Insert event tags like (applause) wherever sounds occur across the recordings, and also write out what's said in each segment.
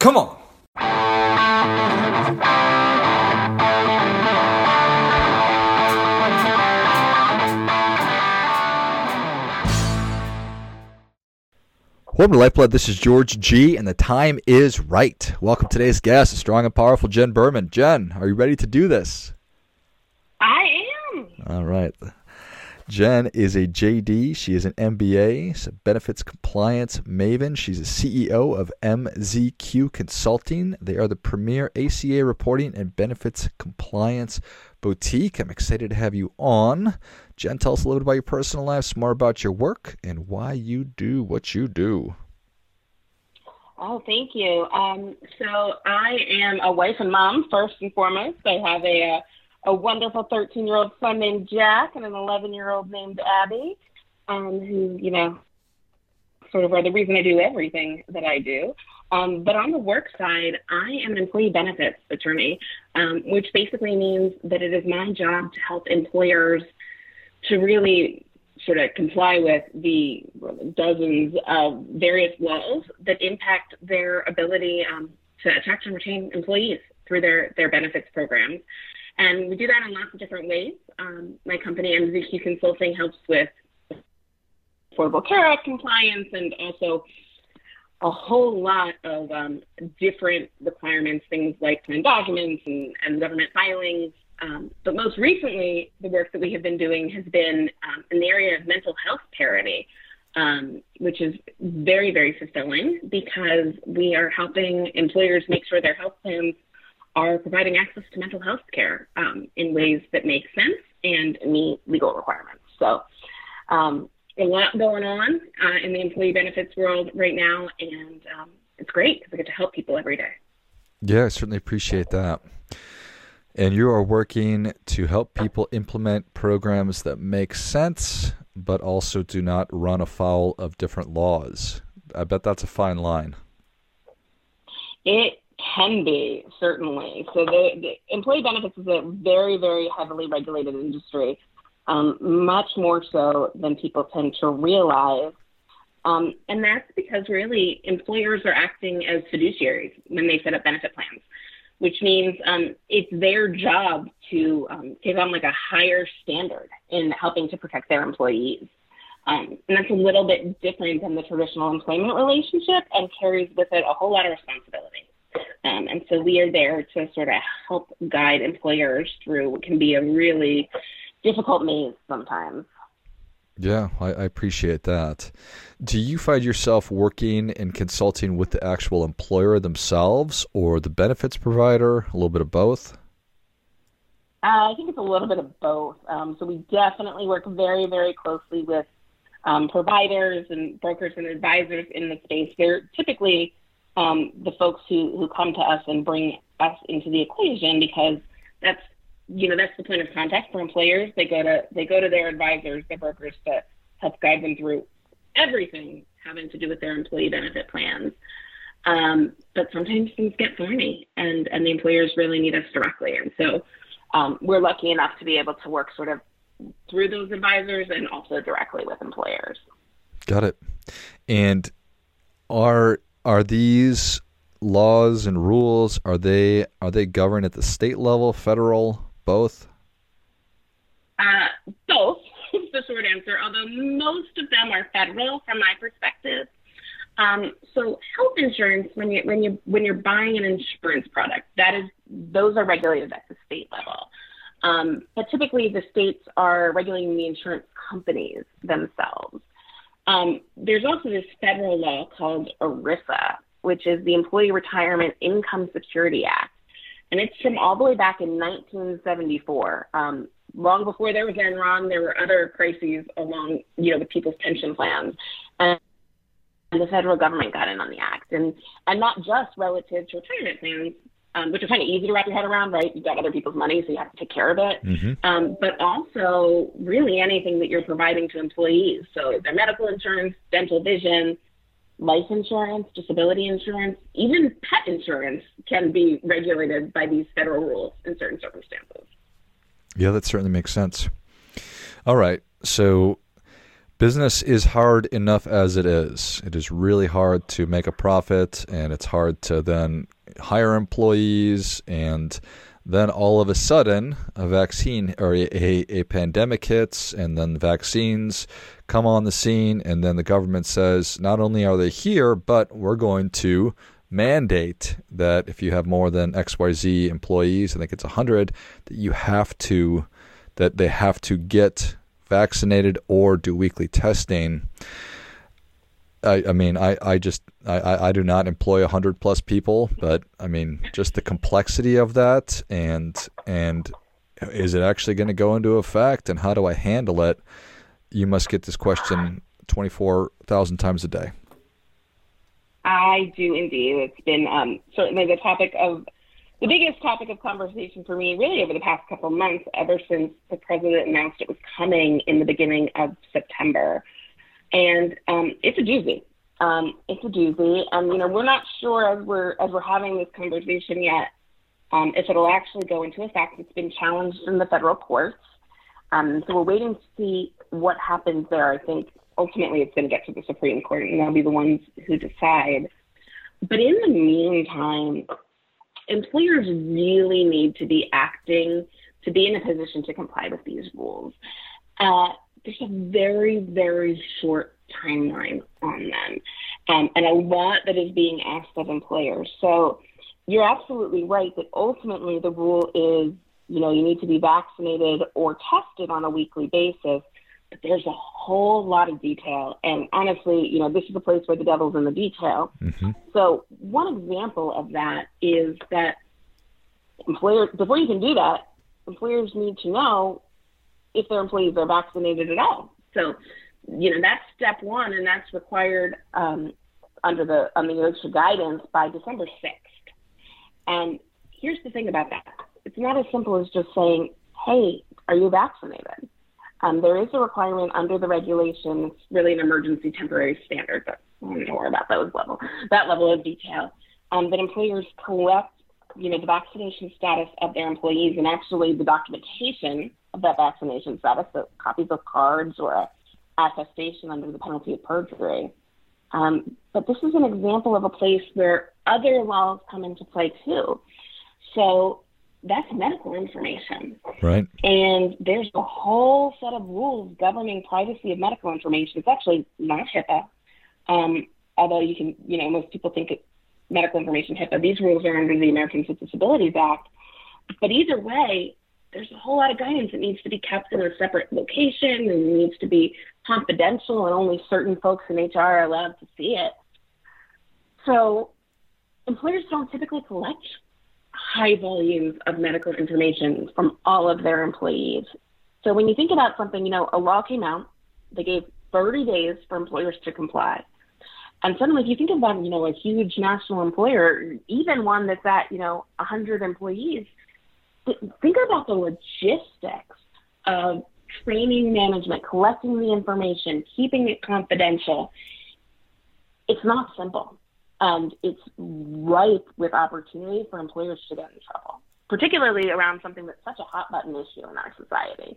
Come on. Welcome to Lifeblood. This is George G, and the time is right. Welcome to today's guest, a strong and powerful Jen Berman. Jen, are you ready to do this? I am. All right. Jen is a JD. She is an MBA, a benefits compliance maven. She's a CEO of MZQ Consulting. They are the premier ACA reporting and benefits compliance boutique. I'm excited to have you on. Jen, tell us a little bit about your personal life, some more about your work, and why you do what you do. Oh, thank you. Um, so I am a wife and mom first and foremost. I have a uh, a wonderful 13 year old son named Jack and an 11 year old named Abby, um, who, you know, sort of are the reason I do everything that I do. Um, but on the work side, I am an employee benefits attorney, um, which basically means that it is my job to help employers to really sort of comply with the dozens of various laws that impact their ability um, to attract and retain employees through their, their benefits programs. And we do that in lots of different ways. Um, my company, MZQ Consulting, helps with Affordable Care Act compliance and also a whole lot of um, different requirements, things like plan documents and, and government filings. Um, but most recently, the work that we have been doing has been um, in the area of mental health parity, um, which is very, very fulfilling because we are helping employers make sure their health plans are providing access to mental health care um, in ways that make sense and meet legal requirements. So, um, a lot going on uh, in the employee benefits world right now, and um, it's great because I get to help people every day. Yeah, I certainly appreciate that. And you are working to help people implement programs that make sense, but also do not run afoul of different laws. I bet that's a fine line. It can be certainly. So the, the employee benefits is a very, very heavily regulated industry, um, much more so than people tend to realize. Um, and that's because really employers are acting as fiduciaries when they set up benefit plans, which means um, it's their job to um, take on like a higher standard in helping to protect their employees. Um, and that's a little bit different than the traditional employment relationship and carries with it a whole lot of responsibility. Um, and so we are there to sort of help guide employers through what can be a really difficult maze sometimes. Yeah, I, I, appreciate that. Do you find yourself working and consulting with the actual employer themselves or the benefits provider, a little bit of both? Uh, I think it's a little bit of both. Um, so we definitely work very, very closely with um, providers and brokers and advisors in the space. They're typically um, the folks who, who come to us and bring us into the equation because that's you know that's the point of contact for employers. They go to they go to their advisors, their brokers to help guide them through everything having to do with their employee benefit plans. Um, but sometimes things get thorny, and and the employers really need us directly, and so um, we're lucky enough to be able to work sort of through those advisors and also directly with employers. Got it. And are are these laws and rules are they are they governed at the state level, federal, both? Uh, both (laughs) is the short answer. Although most of them are federal, from my perspective. Um, so health insurance, when you when you when you're buying an insurance product, that is those are regulated at the state level. Um, but typically, the states are regulating the insurance companies themselves. Um, there's also this federal law called ERISA, which is the Employee Retirement Income Security Act. And it's from all the way back in 1974. Um, long before there was Enron, there were other crises along, you know, the people's pension plans. And the federal government got in on the act. And, and not just relative to retirement plans, um, which are kind of easy to wrap your head around, right? You've got other people's money, so you have to take care of it. Mm-hmm. Um, but also, really anything that you're providing to employees. So, their medical insurance, dental vision, life insurance, disability insurance, even pet insurance can be regulated by these federal rules in certain circumstances. Yeah, that certainly makes sense. All right. So, business is hard enough as it is. It is really hard to make a profit, and it's hard to then hire employees. And then all of a sudden, a vaccine or a, a, a pandemic hits, and then vaccines come on the scene, and then the government says not only are they here, but we're going to mandate that if you have more than XYZ employees, I think it's 100, that you have to that they have to get vaccinated or do weekly testing. I, I mean, I, I just I, I do not employ hundred plus people, but I mean, just the complexity of that, and and is it actually going to go into effect, and how do I handle it? You must get this question twenty four thousand times a day. I do indeed. It's been um, certainly the topic of the biggest topic of conversation for me, really, over the past couple of months, ever since the president announced it was coming in the beginning of September. And um, it's a doozy. Um, it's a doozy. Um, you know, we're not sure as we're as we're having this conversation yet um, if it'll actually go into effect. It's been challenged in the federal courts, um, so we're waiting to see what happens there. I think ultimately it's going to get to the Supreme Court, and they'll be the ones who decide. But in the meantime, employers really need to be acting to be in a position to comply with these rules. Uh, there's a very, very short timeline on them, um, and a lot that is being asked of employers. So you're absolutely right that ultimately the rule is, you know, you need to be vaccinated or tested on a weekly basis but there's a whole lot of detail. And honestly, you know, this is a place where the devil's in the detail. Mm-hmm. So one example of that is that employers, before you can do that, employers need to know if their employees are vaccinated at all. So, you know, that's step one, and that's required um, under the under the OSHA guidance by December 6th. And here's the thing about that: it's not as simple as just saying, "Hey, are you vaccinated?" Um, there is a requirement under the regulation. It's really an emergency temporary standard, but I don't worry about those level that level of detail. Um, that employers collect, you know, the vaccination status of their employees and actually the documentation of that vaccination status, so copies of cards or attestation under the penalty of perjury. Um, but this is an example of a place where other laws come into play too. So that's medical information. Right. And there's a whole set of rules governing privacy of medical information. It's actually not HIPAA, um, although you can, you know, most people think it's medical information HIPAA. These rules are under the Americans with Disabilities Act. But either way, there's a whole lot of guidance that needs to be kept in a separate location and needs to be confidential, and only certain folks in HR are allowed to see it. So employers don't typically collect high volumes of medical information from all of their employees. So when you think about something, you know, a law came out, they gave 30 days for employers to comply. And suddenly, if you think about, you know, a huge national employer, even one that's at, you know, 100 employees, think about the logistics of training management, collecting the information, keeping it confidential. It's not simple and it's ripe with opportunity for employers to get in trouble, particularly around something that's such a hot button issue in our society.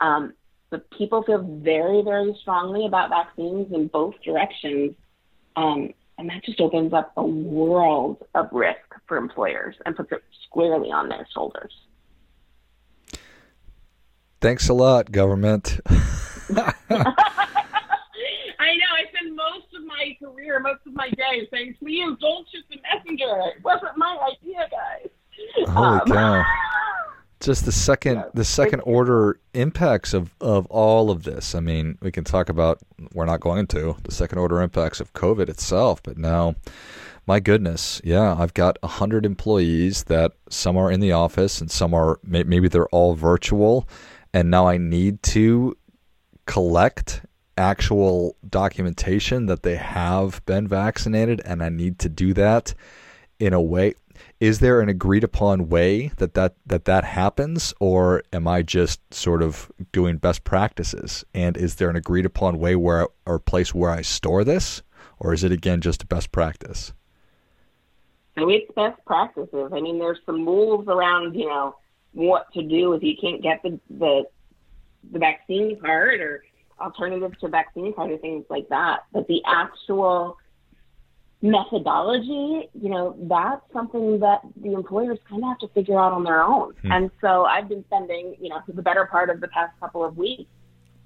Um, but people feel very, very strongly about vaccines in both directions. Um, and that just opens up a world of risk for employers and puts it squarely on their shoulders. Thanks a lot, government. (laughs) (laughs) my career, most of my day, saying, please don't shoot the messenger. It wasn't my idea, guys. Holy um, cow. (laughs) Just the second yeah. the second order impacts of, of all of this. I mean, we can talk about we're not going to the second order impacts of COVID itself, but now my goodness, yeah, I've got a hundred employees that some are in the office and some are maybe they're all virtual, and now I need to collect actual documentation that they have been vaccinated, and I need to do that in a way. Is there an agreed upon way that that, that that happens, or am I just sort of doing best practices? And is there an agreed upon way where or place where I store this, or is it again just a best practice? So it's best practices. I mean, there's some rules around you know what to do if you can't get the the, the vaccine card or alternatives to vaccine kind of things like that. But the actual methodology, you know, that's something that the employers kind of have to figure out on their own. Hmm. And so I've been spending, you know, for the better part of the past couple of weeks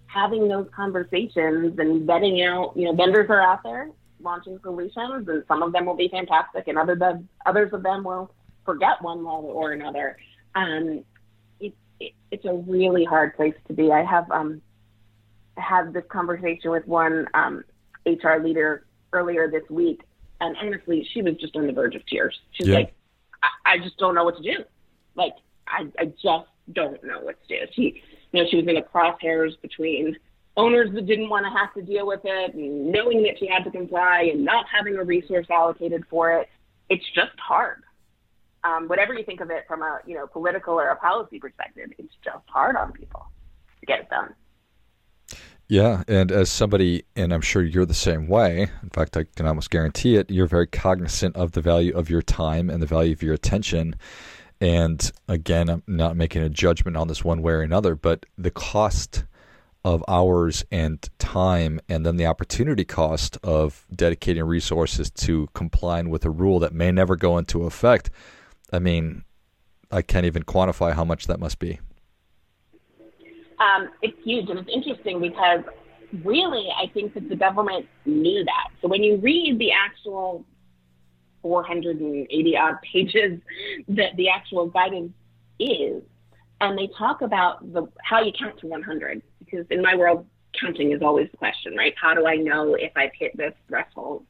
having those conversations and vetting out, you know, vendors are out there launching solutions and some of them will be fantastic and other than others of them will forget one level or another. Um, it, it, it's a really hard place to be. I have um, had this conversation with one um, HR leader earlier this week and honestly, she was just on the verge of tears. She's yeah. like, I, I just don't know what to do. Like, I, I just don't know what to do. She, you know, she was in the crosshairs between owners that didn't want to have to deal with it, and knowing that she had to comply, and not having a resource allocated for it. It's just hard. Um, whatever you think of it from a you know political or a policy perspective, it's just hard on people to get it done. Yeah, and as somebody, and I'm sure you're the same way. In fact, I can almost guarantee it. You're very cognizant of the value of your time and the value of your attention. And again, I'm not making a judgment on this one way or another, but the cost of hours and time, and then the opportunity cost of dedicating resources to complying with a rule that may never go into effect. I mean, I can't even quantify how much that must be um, it's huge. And it's interesting because really, I think that the government knew that. So when you read the actual 480 odd pages that the actual guidance is, and they talk about the how you count to 100, because in my world, counting is always the question, right? How do I know if I've hit this threshold?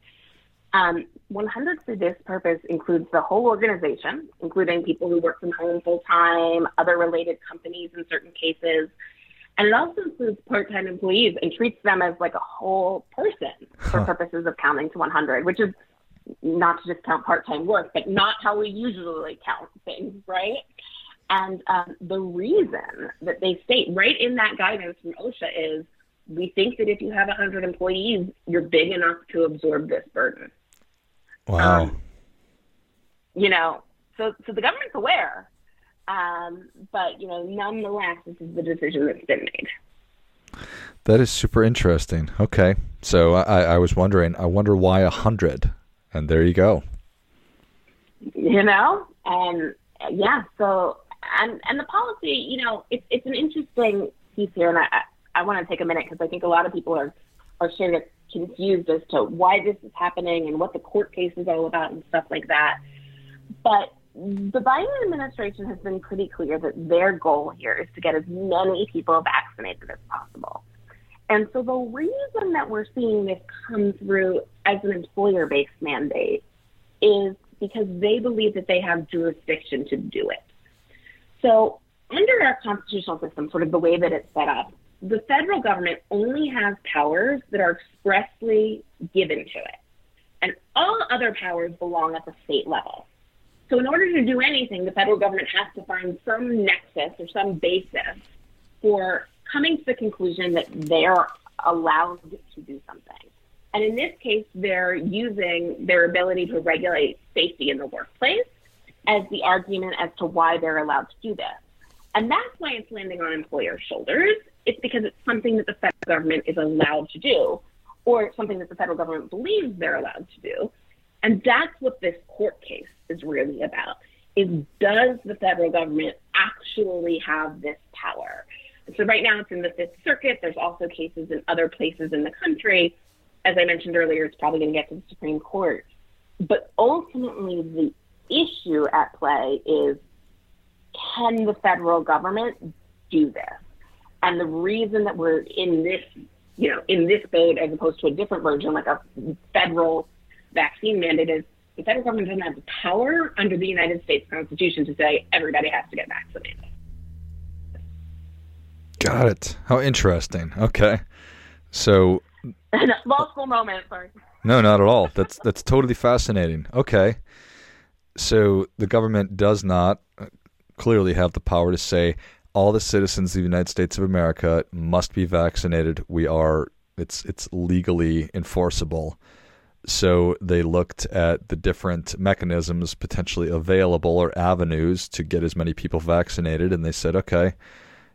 Um, 100 for this purpose includes the whole organization, including people who work from home full time, other related companies in certain cases, and it also includes part-time employees and treats them as like a whole person for huh. purposes of counting to 100, which is not to just count part-time work, but not how we usually count things, right? And um, the reason that they state right in that guidance from OSHA is we think that if you have 100 employees, you're big enough to absorb this burden. Wow. Um, you know, so so the government's aware, um, but you know, nonetheless, this is the decision that's been made. That is super interesting. Okay, so I, I was wondering. I wonder why a hundred, and there you go. You know, and yeah. So and and the policy, you know, it's it's an interesting piece here, and I I, I want to take a minute because I think a lot of people are are sort of confused as to why this is happening and what the court case is all about and stuff like that. But the Biden administration has been pretty clear that their goal here is to get as many people vaccinated as possible. And so the reason that we're seeing this come through as an employer based mandate is because they believe that they have jurisdiction to do it. So, under our constitutional system, sort of the way that it's set up, the federal government only has powers that are expressly given to it. And all other powers belong at the state level. So, in order to do anything, the federal government has to find some nexus or some basis for coming to the conclusion that they're allowed to do something. And in this case, they're using their ability to regulate safety in the workplace as the argument as to why they're allowed to do this. And that's why it's landing on employers' shoulders. It's because it's something that the federal government is allowed to do, or something that the federal government believes they're allowed to do. And that's what this court case is really about is does the federal government actually have this power? So right now it's in the Fifth Circuit. There's also cases in other places in the country. As I mentioned earlier, it's probably going to get to the Supreme Court. But ultimately, the issue at play is can the federal government do this? And the reason that we're in this, you know, in this boat as opposed to a different version, like a federal vaccine mandate, is the federal government doesn't have the power under the United States Constitution to say everybody has to get vaccinated. Got it. How interesting. Okay. So (laughs) law school moment, sorry. No, not at all. That's that's totally fascinating. Okay. So the government does not uh, clearly have the power to say all the citizens of the United States of America must be vaccinated. We are it's it's legally enforceable. So they looked at the different mechanisms potentially available or avenues to get as many people vaccinated, and they said, okay,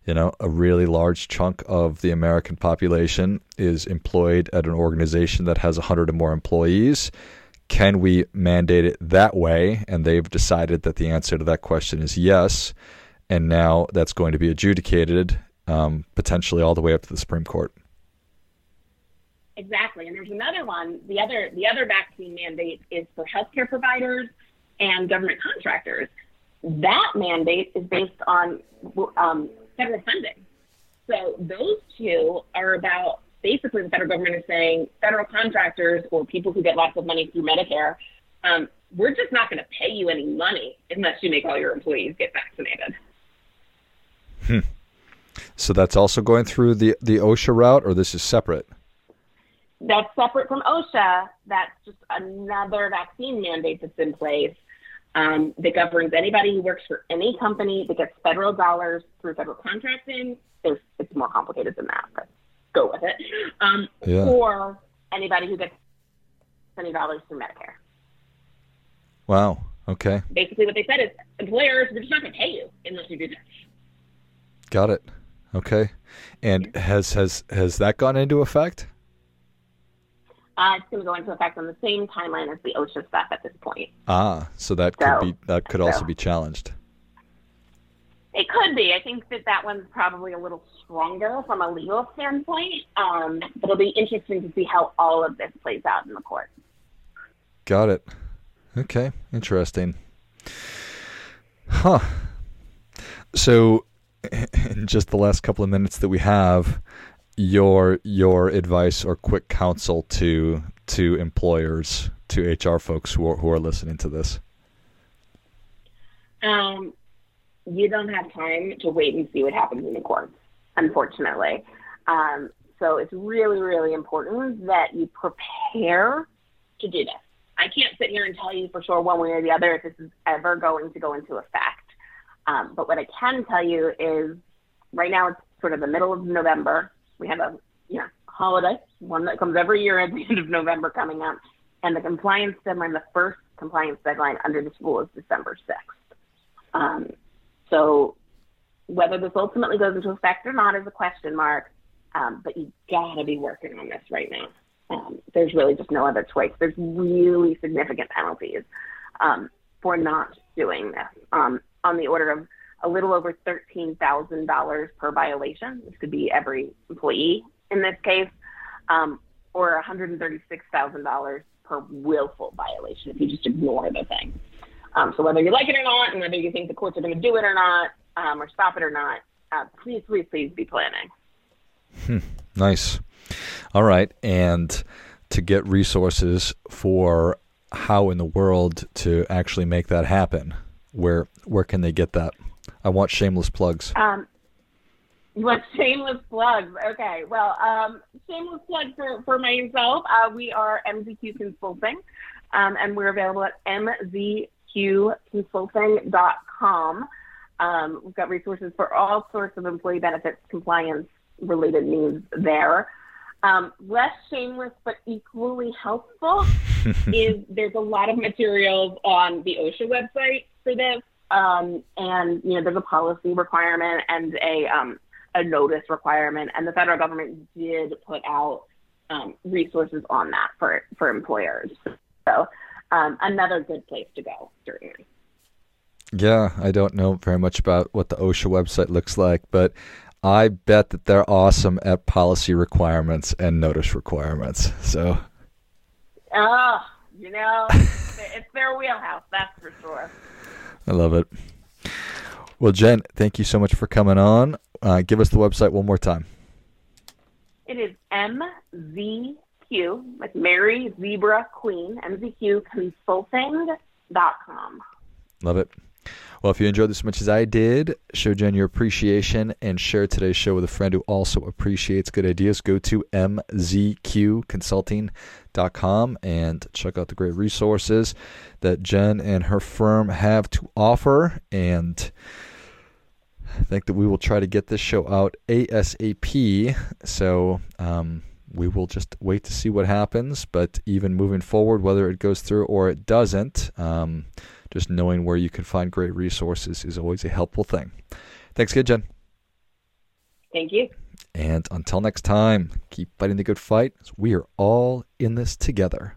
you know, a really large chunk of the American population is employed at an organization that has 100 or more employees. Can we mandate it that way? And they've decided that the answer to that question is yes. And now that's going to be adjudicated um, potentially all the way up to the Supreme Court. Exactly. And there's another one. The other the other vaccine mandate is for healthcare providers and government contractors. That mandate is based on um, federal funding. So those two are about basically the federal government is saying federal contractors or people who get lots of money through Medicare, um, we're just not going to pay you any money unless you make all your employees get vaccinated. Hmm. So that's also going through the the OSHA route, or this is separate. That's separate from OSHA. That's just another vaccine mandate that's in place um, that governs anybody who works for any company that gets federal dollars through federal contracting. There's, it's more complicated than that, but go with it. Um, yeah. Or anybody who gets any dollars through Medicare. Wow. Okay. Basically, what they said is employers, we're just not going to pay you unless you do this. Got it. Okay. And has has has that gone into effect? Uh, it's going to go into effect on the same timeline as the OSHA stuff at this point. Ah, so that so, could be that could also so. be challenged. It could be. I think that that one's probably a little stronger from a legal standpoint. Um, but it'll be interesting to see how all of this plays out in the court. Got it. Okay, interesting. Huh. So, (laughs) in just the last couple of minutes that we have, your your advice or quick counsel to to employers to HR folks who are, who are listening to this? Um, you don't have time to wait and see what happens in the courts, unfortunately. Um, so it's really, really important that you prepare to do this. I can't sit here and tell you for sure one way or the other if this is ever going to go into effect. Um, but what I can tell you is right now it's sort of the middle of November. We have a you know holiday, one that comes every year at the (laughs) end of November coming up, and the compliance deadline, the first compliance deadline under this rule is December sixth. Um, so whether this ultimately goes into effect or not is a question mark. Um, but you gotta be working on this right now. Um, there's really just no other choice. There's really significant penalties um, for not doing this um, on the order of a little over $13,000 per violation. This could be every employee in this case, um, or $136,000 per willful violation if you just ignore the thing. Um, so whether you like it or not, and whether you think the courts are going to do it or not, um, or stop it or not, uh, please, please, please be planning. Hmm. Nice. All right, and to get resources for how in the world to actually make that happen, where where can they get that? I want shameless plugs. Um, you want shameless plugs? Okay. Well, um, shameless plug for, for myself. Uh, we are MZQ Consulting, um, and we're available at mzqconsulting.com. Um, we've got resources for all sorts of employee benefits compliance related needs there. Um, less shameless but equally helpful (laughs) is there's a lot of materials on the OSHA website for this. Um, and you know, there's a policy requirement and a um, a notice requirement, and the federal government did put out um, resources on that for for employers. So um, another good place to go, certainly. Yeah, I don't know very much about what the OSHA website looks like, but I bet that they're awesome at policy requirements and notice requirements. So. Oh, you know, (laughs) it's their wheelhouse, that's for sure. I love it. Well, Jen, thank you so much for coming on. Uh, give us the website one more time. It is MZQ, like Mary Zebra Queen, MZQconsulting.com. Love it. Well, if you enjoyed this as much as I did, show Jen your appreciation and share today's show with a friend who also appreciates good ideas. Go to mzqconsulting.com and check out the great resources that Jen and her firm have to offer. And I think that we will try to get this show out ASAP. So, um, we will just wait to see what happens. But even moving forward, whether it goes through or it doesn't, um, just knowing where you can find great resources is always a helpful thing. Thanks again, Jen. Thank you. And until next time, keep fighting the good fight. We are all in this together.